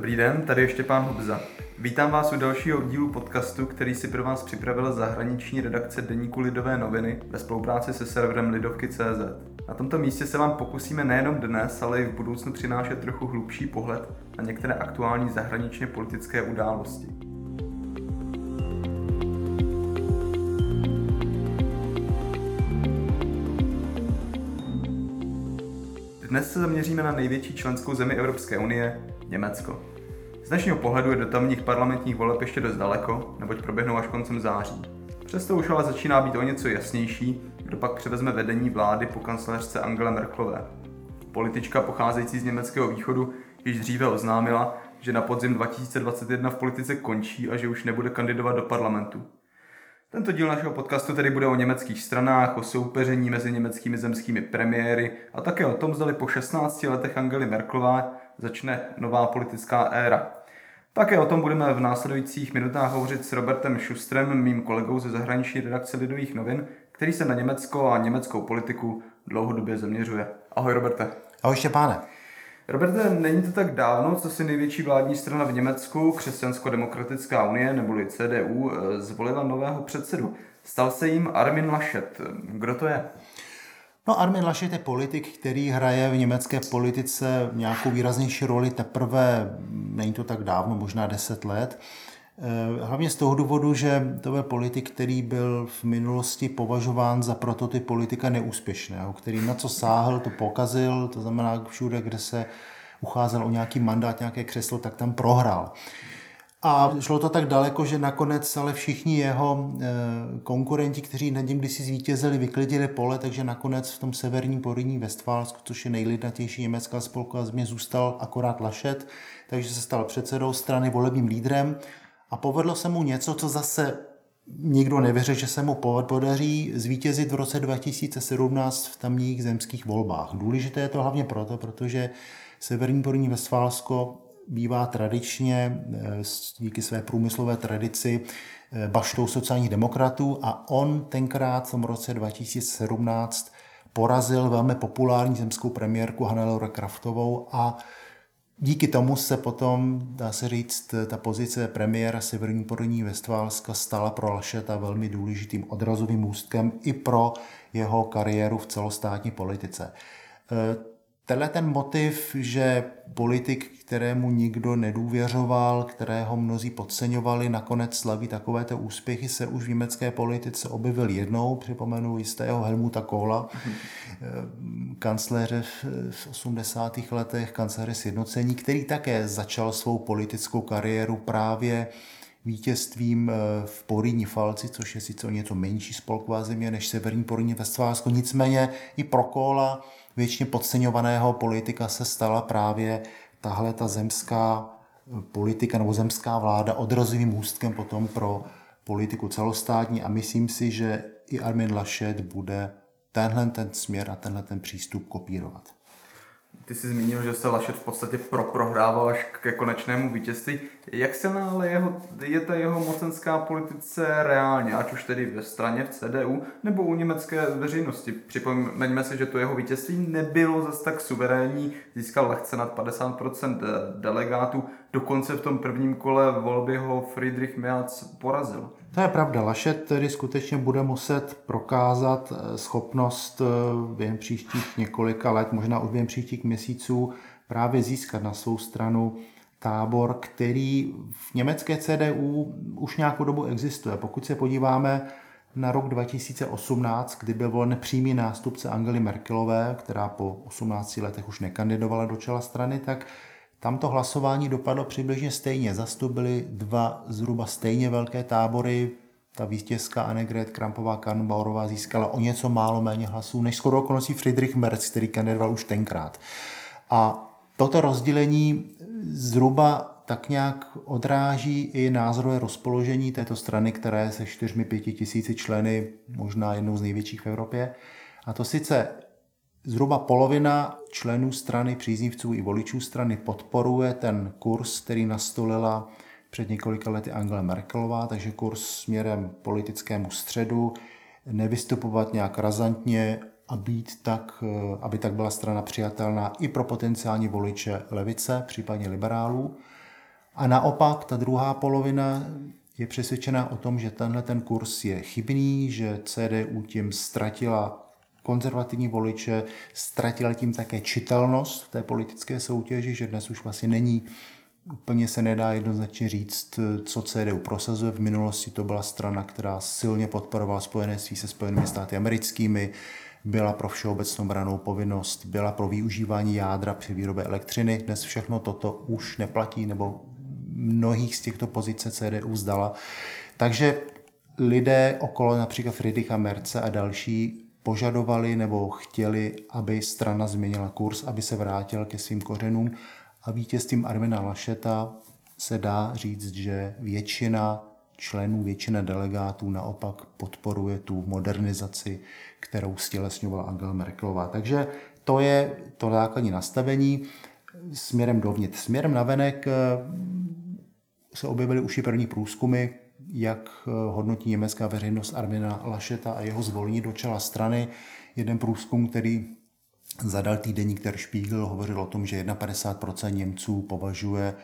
Dobrý den, tady je Štěpán Hubza. Vítám vás u dalšího dílu podcastu, který si pro vás připravila zahraniční redakce Deníku Lidové noviny ve spolupráci se serverem Lidovky.cz. Na tomto místě se vám pokusíme nejenom dnes, ale i v budoucnu přinášet trochu hlubší pohled na některé aktuální zahraničně politické události. Dnes se zaměříme na největší členskou zemi Evropské unie, Německo. Z dnešního pohledu je do tamních parlamentních voleb ještě dost daleko, neboť proběhnou až koncem září. Přesto už ale začíná být o něco jasnější, kdo pak převezme vedení vlády po kancelářce Angele Merklové. Politička pocházející z německého východu již dříve oznámila, že na podzim 2021 v politice končí a že už nebude kandidovat do parlamentu. Tento díl našeho podcastu tedy bude o německých stranách, o soupeření mezi německými zemskými premiéry a také o tom, zdali po 16 letech Angely Merklové začne nová politická éra. Také o tom budeme v následujících minutách hovořit s Robertem Schustrem, mým kolegou ze zahraniční redakce Lidových novin, který se na Německo a německou politiku dlouhodobě zaměřuje. Ahoj Roberte. Ahoj Štěpáne. Roberte, není to tak dávno, co si největší vládní strana v Německu, Křesťansko-demokratická unie neboli CDU, eh, zvolila nového předsedu. Stal se jim Armin Laschet. Kdo to je? No Armin Laschet je politik, který hraje v německé politice nějakou výraznější roli teprve, není to tak dávno, možná 10 let. Eh, hlavně z toho důvodu, že to je politik, který byl v minulosti považován za prototyp politika neúspěšného, který na co sáhl, to pokazil, to znamená všude, kde se ucházel o nějaký mandát, nějaké křeslo, tak tam prohrál. A šlo to tak daleko, že nakonec ale všichni jeho eh, konkurenti, kteří nad ním kdysi zvítězili, vyklidili pole, takže nakonec v tom severním Poryní Westfálsku, což je nejlidnatější německá spolková země, zůstal akorát Lašet, takže se stal předsedou strany, volebním lídrem a povedlo se mu něco, co zase nikdo nevěří, že se mu podaří zvítězit v roce 2017 v tamních zemských volbách. Důležité je to hlavně proto, protože Severní Porní Westfálsko bývá tradičně eh, díky své průmyslové tradici eh, baštou sociálních demokratů a on tenkrát v tom roce 2017 porazil velmi populární zemskou premiérku Hannelore Kraftovou a díky tomu se potom, dá se říct, ta pozice premiéra Severní Porní Westfálska stala pro Lašeta velmi důležitým odrazovým můstkem i pro jeho kariéru v celostátní politice. Eh, tenhle ten motiv, že politik, kterému nikdo nedůvěřoval, kterého mnozí podceňovali, nakonec slaví takovéto úspěchy, se už v německé politice objevil jednou. Připomenu jistého Helmuta Kohla, kancléře v 80. letech, kancléře sjednocení, který také začal svou politickou kariéru právě vítězstvím eh, v Poríní Falci, což je sice o něco menší spolková země než severní Poríní Vestfálsko, nicméně i pro Kohla většině podceňovaného politika se stala právě tahle ta zemská politika nebo zemská vláda odrazovým můstkem potom pro politiku celostátní a myslím si, že i Armin Laschet bude tenhle ten směr a tenhle ten přístup kopírovat. Ty jsi zmínil, že se Lašet v podstatě pro prohrával až ke konečnému vítězství. Jak se ale jeho, je ta jeho mocenská politice reálně, ať už tedy ve straně v CDU nebo u německé veřejnosti? Připomeňme si, že to jeho vítězství nebylo zase tak suverénní, získal lehce nad 50% delegátů, dokonce v tom prvním kole volby ho Friedrich Merz porazil. To je pravda. Lašet tedy skutečně bude muset prokázat eh, schopnost eh, během příštích několika let, možná už během příštích měsíců, právě získat na svou stranu tábor, který v německé CDU už nějakou dobu existuje. Pokud se podíváme na rok 2018, kdy byl volen přímý nástupce Angely Merkelové, která po 18 letech už nekandidovala do čela strany, tak tam to hlasování dopadlo přibližně stejně. Zastupili dva zhruba stejně velké tábory. Ta vítězka Annegret Krampová Karnbauerová získala o něco málo méně hlasů než skoro okolností Friedrich Merz, který kandidoval už tenkrát. A toto rozdělení zhruba tak nějak odráží i názorové rozpoložení této strany, která se 4-5 tisíci členy, možná jednou z největších v Evropě. A to sice Zhruba polovina členů strany, příznivců i voličů strany podporuje ten kurz, který nastolila před několika lety Angela Merkelová, takže kurz směrem politickému středu, nevystupovat nějak razantně a být tak, aby tak byla strana přijatelná i pro potenciální voliče levice, případně liberálů. A naopak ta druhá polovina je přesvědčena o tom, že tenhle ten kurz je chybný, že CDU tím ztratila konzervativní voliče, ztratila tím také čitelnost v té politické soutěži, že dnes už vlastně není úplně se nedá jednoznačně říct, co CDU prosazuje. V minulosti to byla strana, která silně podporovala spojenectví se Spojenými státy americkými, byla pro všeobecnou branou povinnost, byla pro využívání jádra při výrobě elektřiny. Dnes všechno toto už neplatí, nebo mnohých z těchto pozic CDU zdala. Takže lidé okolo například Friedricha Merce a další požadovali nebo chtěli, aby strana změnila kurz, aby se vrátila ke svým kořenům a vítězstvím Armina Lašeta se dá říct, že většina členů, většina delegátů naopak podporuje tu modernizaci, kterou stělesňovala Angela Merkelová. Takže to je to základní nastavení směrem dovnitř. Směrem navenek eh, se objevily už i první průzkumy, jak eh, hodnotí německá veřejnost Armina Lašeta a jeho zvolení do čela strany. Jeden průzkum, který zadal týdeník Der Spiegel, hovořil o tom, že 51% Němců považuje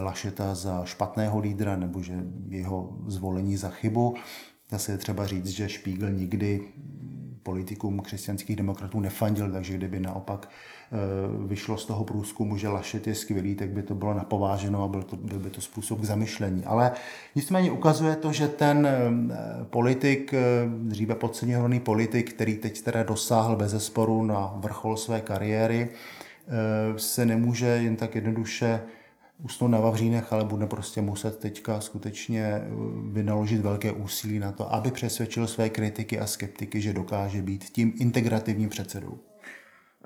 Lašeta za špatného lídra nebo že jeho zvolení za chybu. Zase je třeba říct, že Spiegel nikdy politikům křesťanských demokratů nefandil, takže kdyby naopak eh, vyšlo z toho průzkumu, že Lašet je skvělý, tak by to bylo napováženo a byl, to, byl by to způsob k zamyšlení. Ale nicméně ukazuje to, že ten eh, politik, eh, dříve podceňovaný politik, který teď teda dosáhl bez zesporu na vrchol své kariéry, se nemůže jen tak jednoduše usnout na Vavřínech, ale bude prostě muset teďka skutečně eh, vynaložit velké úsilí na to, aby přesvědčil své kritiky a skeptiky, že dokáže být tím integrativním předsedou.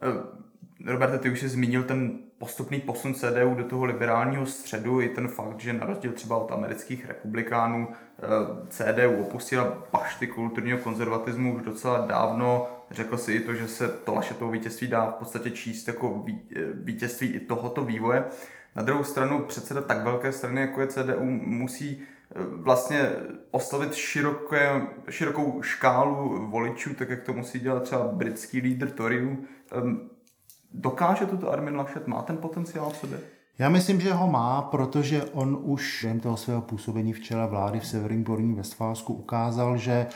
Eh, Roberte, ty už jsi zmínil ten postupný posun CDU do toho liberálního středu, i ten fakt, že na rozdíl třeba od amerických republikánů eh, CDU opustila pašty kulturního konzervatismu už docela dávno. Řekl si i to, že se to Lašetovo vítězství dá v podstatě číst jako vítězství i tohoto vývoje. Na druhou stranu předseda tak velké strany, jako je CDU, musí eh, vlastně oslovit široké, širokou škálu voličů, tak jak to musí dělat třeba britský lídr Toryů. Ehm, dokáže toto Armin Laschet? Má ten potenciál v sobě? Já myslím, že ho má, protože on už během toho svého působení v čele vlády v Severním Porní Westfálsku ukázal, že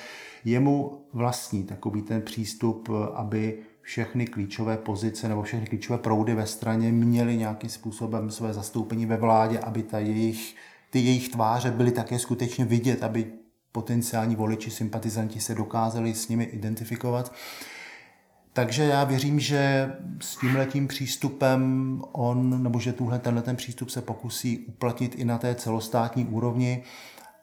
jemu vlastní takový ten přístup, aby všechny klíčové pozice nebo všechny klíčové proudy ve straně měly nějakým způsobem své zastoupení ve vládě, aby ta jejich, ty jejich tváře byly také skutečně vidět, aby potenciální voliči, sympatizanti se dokázali s nimi identifikovat. Takže já věřím, že s tímhletím přístupem on, nebo že tuhle, tenhle ten přístup se pokusí uplatnit i na té celostátní úrovni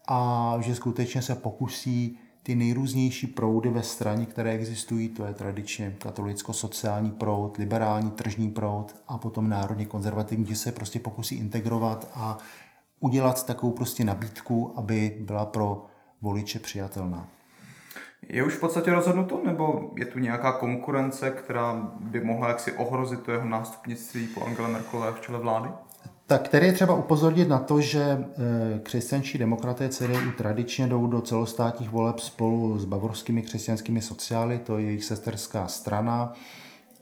a že skutečně se pokusí ty nejrůznější proudy ve straně, které existují, to je tradičně katolicko-sociální proud, liberální tržní proud a potom národně konzervativní, že se prostě pokusí integrovat a udělat takovou prostě nabídku, aby byla pro voliče přijatelná. Je už v podstatě rozhodnuto, nebo je tu nějaká konkurence, která by mohla jaksi ohrozit to jeho nástupnictví po Angele Merkelové v čele vlády? Tak tady je třeba upozornit na to, že eh, křesťanští demokraté CDU tradičně jdou do celostátních voleb spolu s bavorskými křesťanskými sociály, to je jejich sesterská strana.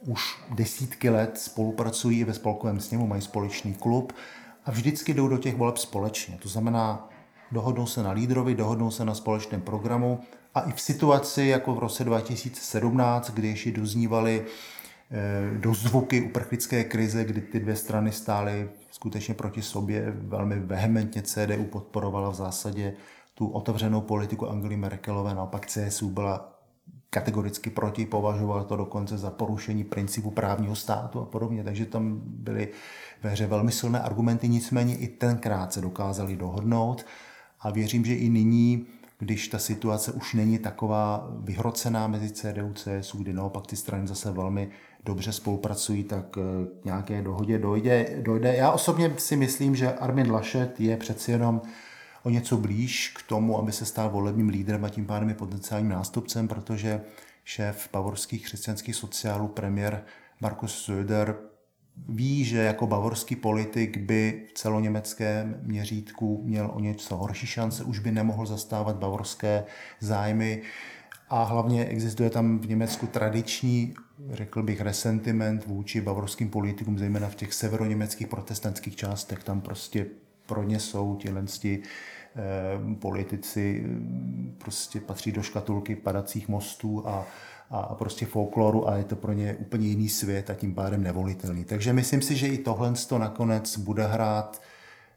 Už desítky let spolupracují ve spolkovém sněmu, mají společný klub a vždycky jdou do těch voleb společně. To znamená, dohodnou se na lídrovi, dohodnou se na společném programu a i v situaci jako v roce 2017, kdy ještě doznívaly eh, do zvuky uprchlické krize, kdy ty dvě strany stály skutečně proti sobě, velmi vehementně CDU podporovala v zásadě tu otevřenou politiku Angely Merkelové, naopak CSU byla kategoricky proti, považovala to dokonce za porušení principu právního státu a podobně, takže tam byly ve hře velmi silné argumenty, nicméně i tenkrát se dokázali dohodnout. A věřím, že i nyní když ta situace už není taková vyhrocená mezi CDU a CSU, kdy naopak ty strany zase velmi dobře spolupracují, tak eh, k nějaké dohodě dojde. dojde. Já osobně si myslím, že Armin Laschet je přeci jenom o něco blíž k tomu, aby se stal volebním lídrem a tím pádem je potenciálním nástupcem, protože šéf bavorských křesťanských sociálů, premiér Markus Söder, ví, že jako bavorský politik by v celoněmeckém měřítku měl o něco horší šance, už by nemohl zastávat bavorské zájmy a hlavně existuje tam v Německu tradiční, řekl bych, resentiment vůči bavorským politikům, zejména v těch severoněmeckých protestantských částech. Tam prostě pro ně jsou ti politici prostě patří do škatulky padacích mostů a, a prostě folkloru a je to pro ně úplně jiný svět a tím pádem nevolitelný. Takže myslím si, že i tohle to nakonec bude hrát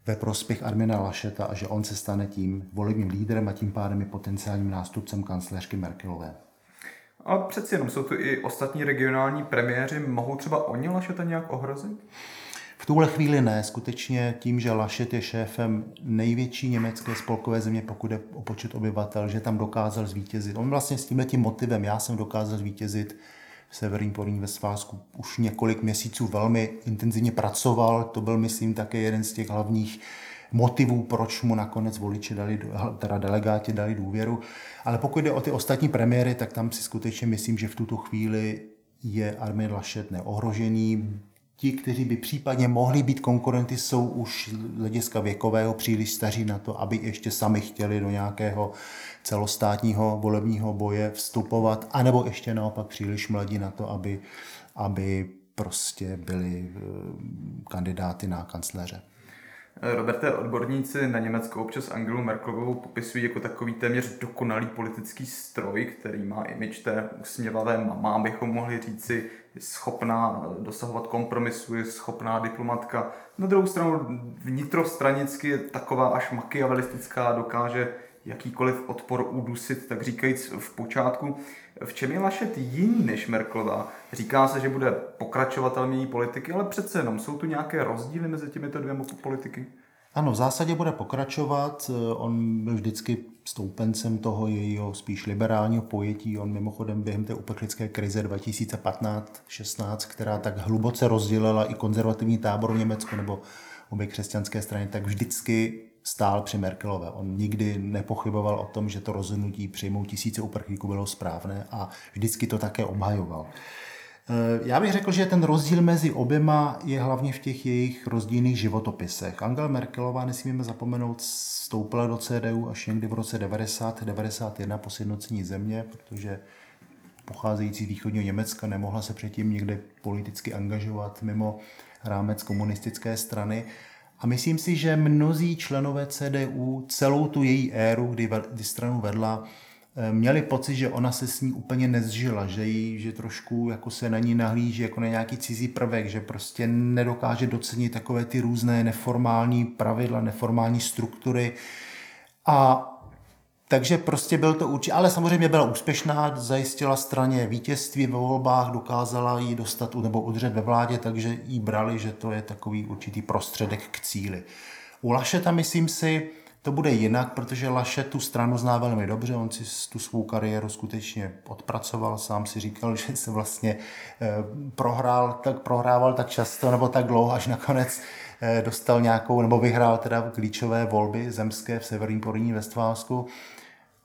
ve prospěch Armina Lašeta a že on se stane tím volebním lídrem a tím pádem i potenciálním nástupcem kancléřky Merkelové. Ale přeci jenom jsou tu i ostatní regionální premiéři. Mohou třeba oni Lašeta nějak ohrozit? V tuhle chvíli ne. Skutečně tím, že Lašet je šéfem největší německé spolkové země, pokud je o počet obyvatel, že tam dokázal zvítězit. On vlastně s tímhle tím motivem, já jsem dokázal zvítězit v Severní Porní ve Svázku už několik měsíců velmi intenzivně pracoval. To byl, myslím, také jeden z těch hlavních motivů, proč mu nakonec voliči dali, teda delegáti dali důvěru. Ale pokud jde o ty ostatní premiéry, tak tam si skutečně myslím, že v tuto chvíli je Armin Laschet neohrožený ti, kteří by případně mohli být konkurenty, jsou už hlediska věkového příliš staří na to, aby ještě sami chtěli do nějakého celostátního volebního boje vstupovat, anebo ještě naopak příliš mladí na to, aby, aby prostě byli eh, kandidáty na kancléře. Roberte, odborníci na Německo občas Angelu Merkelovou popisují jako takový téměř dokonalý politický stroj, který má imič té usměvavé mama, bychom mohli říci, je schopná dosahovat kompromisu, je schopná diplomatka. Na druhou stranu vnitrostranicky je taková až makiavelistická, dokáže jakýkoliv odpor udusit, tak říkajíc v počátku. V čem je Lašet jiný než Merklová? Říká se, že bude pokračovatelem její politiky, ale přece jenom jsou tu nějaké rozdíly mezi těmito dvěma politiky? Ano, v zásadě bude pokračovat. On byl vždycky stoupencem toho jejího spíš liberálního pojetí. On mimochodem během té uprchlické krize 2015-16, která tak hluboce rozdělila i konzervativní tábor v Německu nebo obě křesťanské strany, tak vždycky stál při Merkelové. On nikdy nepochyboval o tom, že to rozhodnutí přijmout tisíce uprchlíků bylo správné a vždycky to také obhajoval. Eh, já bych řekl, že ten rozdíl mezi oběma je hlavně v těch jejich rozdílných životopisech. Angela Merkelová, nesmíme zapomenout, vstoupila do CDU až někdy v roce 90-91 po sjednocení země, protože pocházející z východního Německa nemohla se předtím někde politicky angažovat mimo rámec komunistické strany. A myslím si, že mnozí členové CDU celou tu její éru, kdy, kdy stranu vedla, eh, měli pocit, že ona se s ní úplně nezžila, že, jí, že trošku jako se na ní nahlíží jako na nějaký cizí prvek, že prostě nedokáže docenit takové ty různé neformální pravidla, neformální struktury. A takže prostě byl to určitě, ale samozřejmě byla úspěšná, zajistila straně vítězství ve volbách, dokázala ji dostat nebo udržet ve vládě, takže jí brali, že to je takový určitý prostředek k cíli. U Lašeta, myslím si, to bude jinak, protože Lašet tu stranu zná velmi dobře, on si tu svou kariéru skutečně odpracoval, sám si říkal, že se vlastně eh, prohrál, tak prohrával tak často nebo tak dlouho, až nakonec eh, dostal nějakou, nebo vyhrál teda klíčové volby zemské v Severním Porní Vestválsku.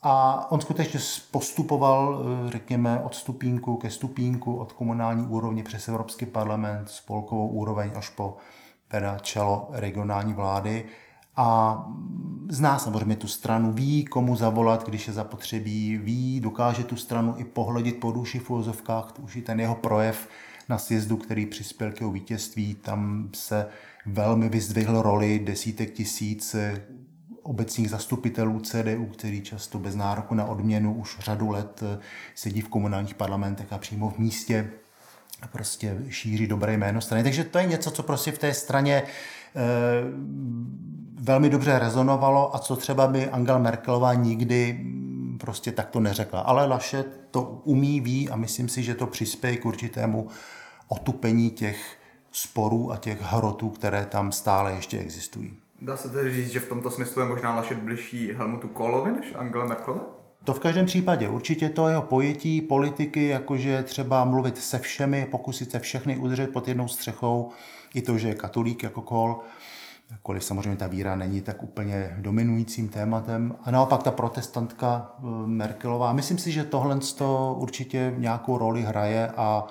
A on skutečně postupoval, eh, řekněme, od stupínku ke stupínku, od komunální úrovně přes Evropský parlament, spolkovou úroveň až po teda čelo regionální vlády. A zná samozřejmě tu stranu, ví, komu zavolat, když je zapotřebí, ví, dokáže tu stranu i pohledit po duši v úvozovkách, už i ten jeho projev na sjezdu, který přispěl k jeho vítězství, tam se velmi vyzdvihl roli desítek tisíc obecních zastupitelů CDU, kteří často bez nároku na odměnu už řadu let eh, sedí v komunálních parlamentech a přímo v místě prostě šíří dobré jméno strany. Takže to je něco, co prostě v té straně e, velmi dobře rezonovalo a co třeba by Angela Merkelová nikdy mm, prostě takto neřekla. Ale Laše to umí, ví a myslím si, že to přispěje k určitému otupení těch sporů a těch hrotů, které tam stále ještě existují. Dá se tedy říct, že v tomto smyslu je možná Laschet bližší Helmutu Kohlovi než Angela Merkel? To v každém případě. Určitě to jeho pojetí politiky, jakože třeba mluvit se všemi, pokusit se všechny udržet pod jednou střechou, i to, že je katolík jako Kohl, jakkoliv samozřejmě ta víra není tak úplně dominujícím tématem. A naopak ta protestantka eh, Merkelová, myslím si, že tohle určitě nějakou roli hraje a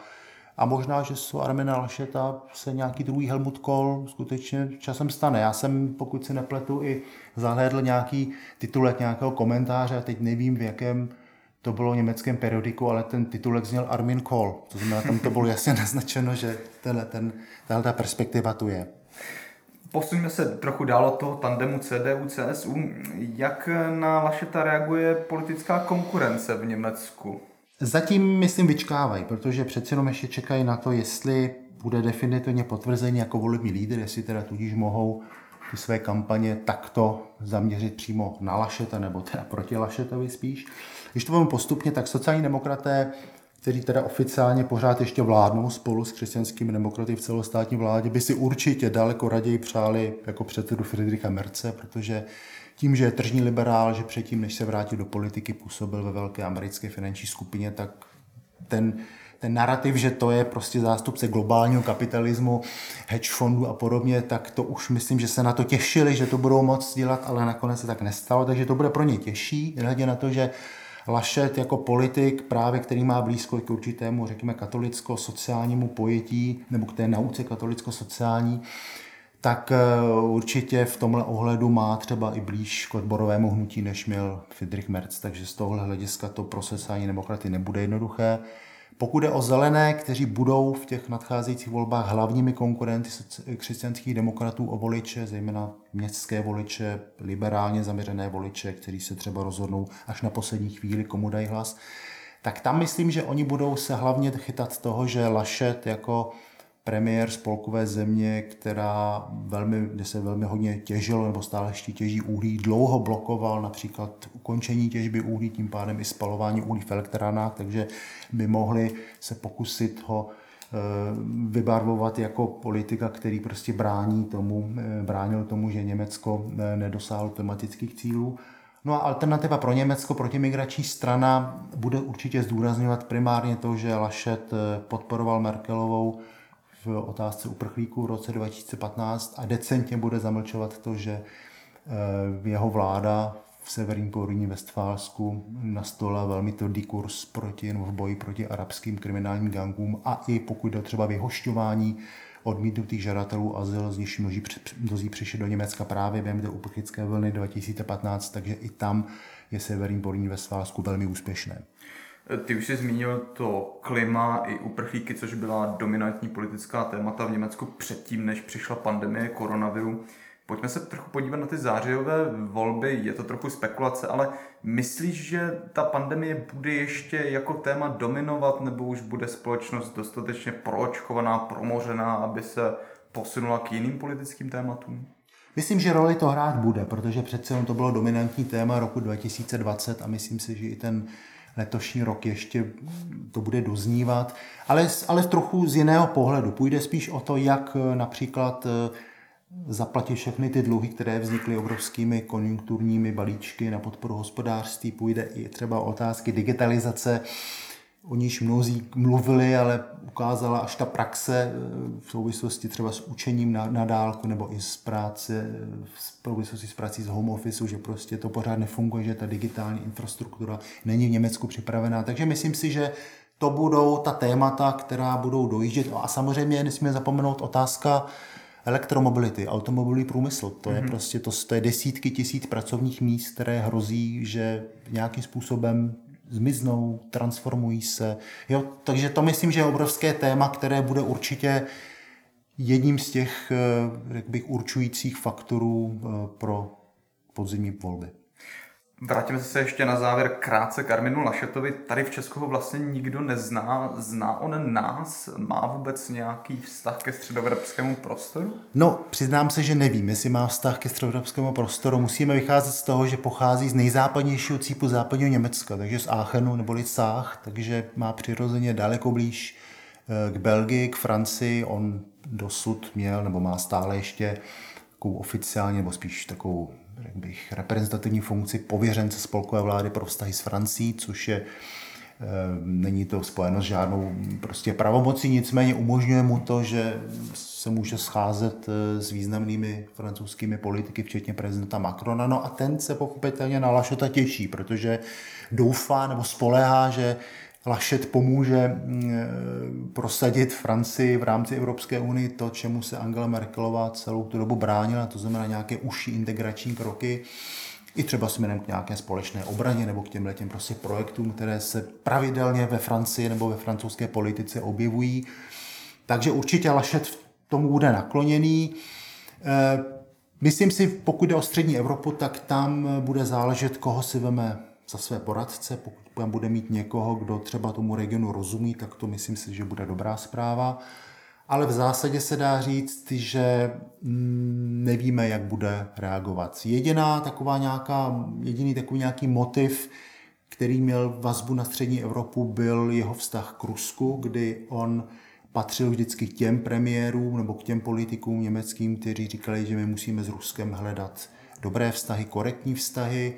a možná, že z Armena Lašeta se nějaký druhý Helmut Kohl skutečně časem stane. Já jsem, pokud se nepletu, i zahlédl nějaký titulek nějakého komentáře, a teď nevím, v jakém to bylo německém periodiku, ale ten titulek zněl Armin Kohl. To znamená, tam to bylo jasně naznačeno, že tenhle, ten, tahle ta perspektiva tu je. Posuňme se trochu dál od toho tandemu CDU-CSU. Jak na Lašeta reaguje politická konkurence v Německu? Zatím, myslím, vyčkávají, protože přeci jenom ještě čekají na to, jestli bude definitivně potvrzení jako volební lídr, jestli teda tudíž mohou ty své kampaně takto zaměřit přímo na Lašeta, nebo teda proti Lašetovi spíš. Když to budeme postupně, tak sociální demokraté, kteří teda oficiálně pořád ještě vládnou spolu s křesťanskými demokraty v celostátní vládě, by si určitě daleko raději přáli jako předsedu Friedricha Merce, protože tím, že je tržní liberál, že předtím, než se vrátil do politiky, působil ve velké americké finanční skupině, tak ten ten narrativ, že to je prostě zástupce globálního kapitalismu, hedge fondů a podobně, tak to už myslím, že se na to těšili, že to budou moc dělat, ale nakonec se tak nestalo, takže to bude pro ně těžší, hledě na to, že Lašet jako politik, právě který má blízko k určitému, řekněme, katolicko-sociálnímu pojetí, nebo k té nauce katolicko-sociální, tak eh, určitě v tomhle ohledu má třeba i blíž k odborovému hnutí, než měl Friedrich Merz, takže z tohohle hlediska to pro sociální demokraty nebude jednoduché. Pokud je o zelené, kteří budou v těch nadcházejících volbách hlavními konkurenty křesťanských demokratů o voliče, zejména městské voliče, liberálně zaměřené voliče, kteří se třeba rozhodnou až na poslední chvíli, komu dají hlas, tak tam myslím, že oni budou se hlavně chytat toho, že Lašet jako premiér spolkové země, která velmi, kde se velmi hodně těžilo nebo stále ještě těží uhlí, dlouho blokoval například ukončení těžby uhlí, tím pádem i spalování uhlí v elektrárnách, takže by mohli se pokusit ho eh, vybarvovat jako politika, který prostě brání tomu, eh, bránil tomu, že Německo eh, nedosáhlo klimatických cílů. No a alternativa pro Německo, protimigrační strana, bude určitě zdůrazňovat primárně to, že Laschet podporoval Merkelovou v otázce uprchlíků v roce 2015 a decentně bude zamlčovat to, že eh, jeho vláda v severním Porýní Westfálsku nastolila velmi tvrdý kurz proti, v boji proti arabským kriminálním gangům a i pokud jde třeba vyhošťování odmítnutých žadatelů azyl, z nichž množí, mnozí přišli do Německa právě během té uprchlické vlny 2015, takže i tam je severní Porýní Westfálsku velmi úspěšné. Ty už jsi zmínil to klima i uprchlíky, což byla dominantní politická témata v Německu předtím, než přišla pandemie koronaviru. Pojďme se trochu podívat na ty zářijové volby. Je to trochu spekulace, ale myslíš, že ta pandemie bude ještě jako téma dominovat, nebo už bude společnost dostatečně proočkovaná, promořená, aby se posunula k jiným politickým tématům? Myslím, že roli to hrát bude, protože přece to bylo dominantní téma roku 2020 a myslím si, že i ten letošní rok ještě to bude doznívat, ale, ale trochu z jiného pohledu. Půjde spíš o to, jak eh, například eh, zaplatit všechny ty dluhy, které vznikly obrovskými konjunkturními balíčky na podporu hospodářství. Půjde i třeba o otázky digitalizace, o níž mnozí mluvili, ale ukázala až ta praxe eh, v souvislosti třeba s učením na, na dálku nebo i z práce, v souvislosti s prací z home office, že prostě to pořád nefunguje, že ta digitální infrastruktura není v Německu připravená. Takže myslím si, že to budou ta témata, která budou dojíždět. A samozřejmě nesmíme zapomenout otázka elektromobility, automobilový průmysl. To je mm-hmm. prostě to, to je desítky tisíc pracovních míst, které hrozí, že nějakým způsobem zmiznou, transformují se. Jo, takže to myslím, že je obrovské téma, které bude určitě jedním z těch, eh, jak bych, určujících faktorů eh, pro podzimní volby. Vrátíme se ještě na závěr krátce k Arminu Lašetovi. Tady v Česku ho vlastně nikdo nezná. Zná on nás? Má vůbec nějaký vztah ke středoevropskému prostoru? No, přiznám se, že nevím, jestli má vztah ke středoevropskému prostoru. Musíme vycházet z toho, že pochází z nejzápadnějšího cípu západního Německa, takže z Aachenu neboli Sách, takže má přirozeně daleko blíž eh, k Belgii, k Francii. On dosud měl, nebo má stále ještě takovou oficiálně, nebo spíš takovou řekl bych, reprezentativní funkci pověřence spolkové vlády pro vztahy s Francií, což je eh, Není to spojeno s žádnou prostě pravomocí, nicméně umožňuje mu to, že se může scházet eh, s významnými francouzskými politiky, včetně prezidenta Macrona. No a ten se pochopitelně na Lašota těší, protože doufá nebo spolehá, že Lašet pomůže mm, eh, prosadit Francii v rámci Evropské unie to, čemu se Angela Merkelová celou tu dobu bránila, to znamená nějaké užší integrační kroky, i třeba směrem k nějaké společné obraně nebo k těm těm prostě projektům, které se pravidelně ve Francii nebo ve francouzské politice objevují. Takže určitě Lašet v tomu bude nakloněný. Eh, Myslím si, pokud jde o střední Evropu, tak tam bude záležet, koho si veme za své poradce. Pokud tam bude mít někoho, kdo třeba tomu regionu rozumí, tak to myslím si, že bude dobrá zpráva. Ale v zásadě se dá říct, že mm, nevíme, jak bude reagovat. Jediná taková nějaká, jediný takový nějaký motiv, který měl vazbu na střední Evropu, byl jeho vztah k Rusku, kdy on patřil vždycky k těm premiérům nebo k těm politikům německým, kteří říkali, že my musíme s Ruskem hledat dobré vztahy, korektní vztahy.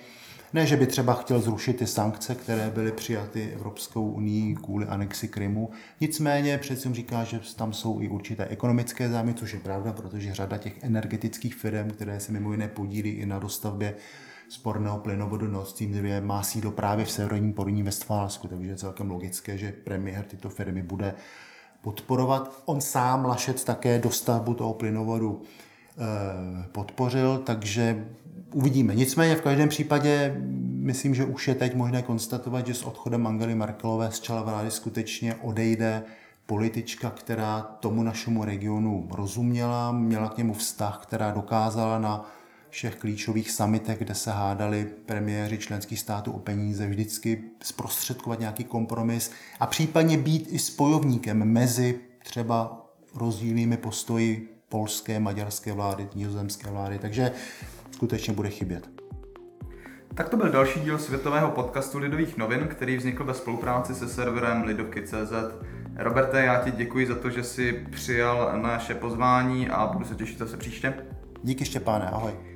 Ne, že by třeba chtěl zrušit ty sankce, které byly přijaty Evropskou unii kvůli anexi Krymu. Nicméně přece říká, že tam jsou i určité ekonomické zájmy, což je pravda, protože řada těch energetických firm, které se mimo jiné podílí i na dostavbě sporného plynovodu Nord Stream 2, má sídlo právě v severním Porní Westfálsku, takže je celkem logické, že premiér tyto firmy bude podporovat. On sám Lašec také dostavbu toho plynovodu podpořil, takže uvidíme. Nicméně v každém případě myslím, že už je teď možné konstatovat, že s odchodem Angely Merkelové z čela vlády skutečně odejde politička, která tomu našemu regionu rozuměla, měla k němu vztah, která dokázala na všech klíčových samitech, kde se hádali premiéři členských států o peníze, vždycky zprostředkovat nějaký kompromis a případně být i spojovníkem mezi třeba rozdílnými postoji polské, maďarské vlády, nizozemské vlády. Takže skutečně bude chybět. Tak to byl další díl světového podcastu Lidových novin, který vznikl ve spolupráci se serverem Lidovky.cz. Roberte, já ti děkuji za to, že jsi přijal naše pozvání a budu se těšit zase příště. Díky Štěpáne, ahoj.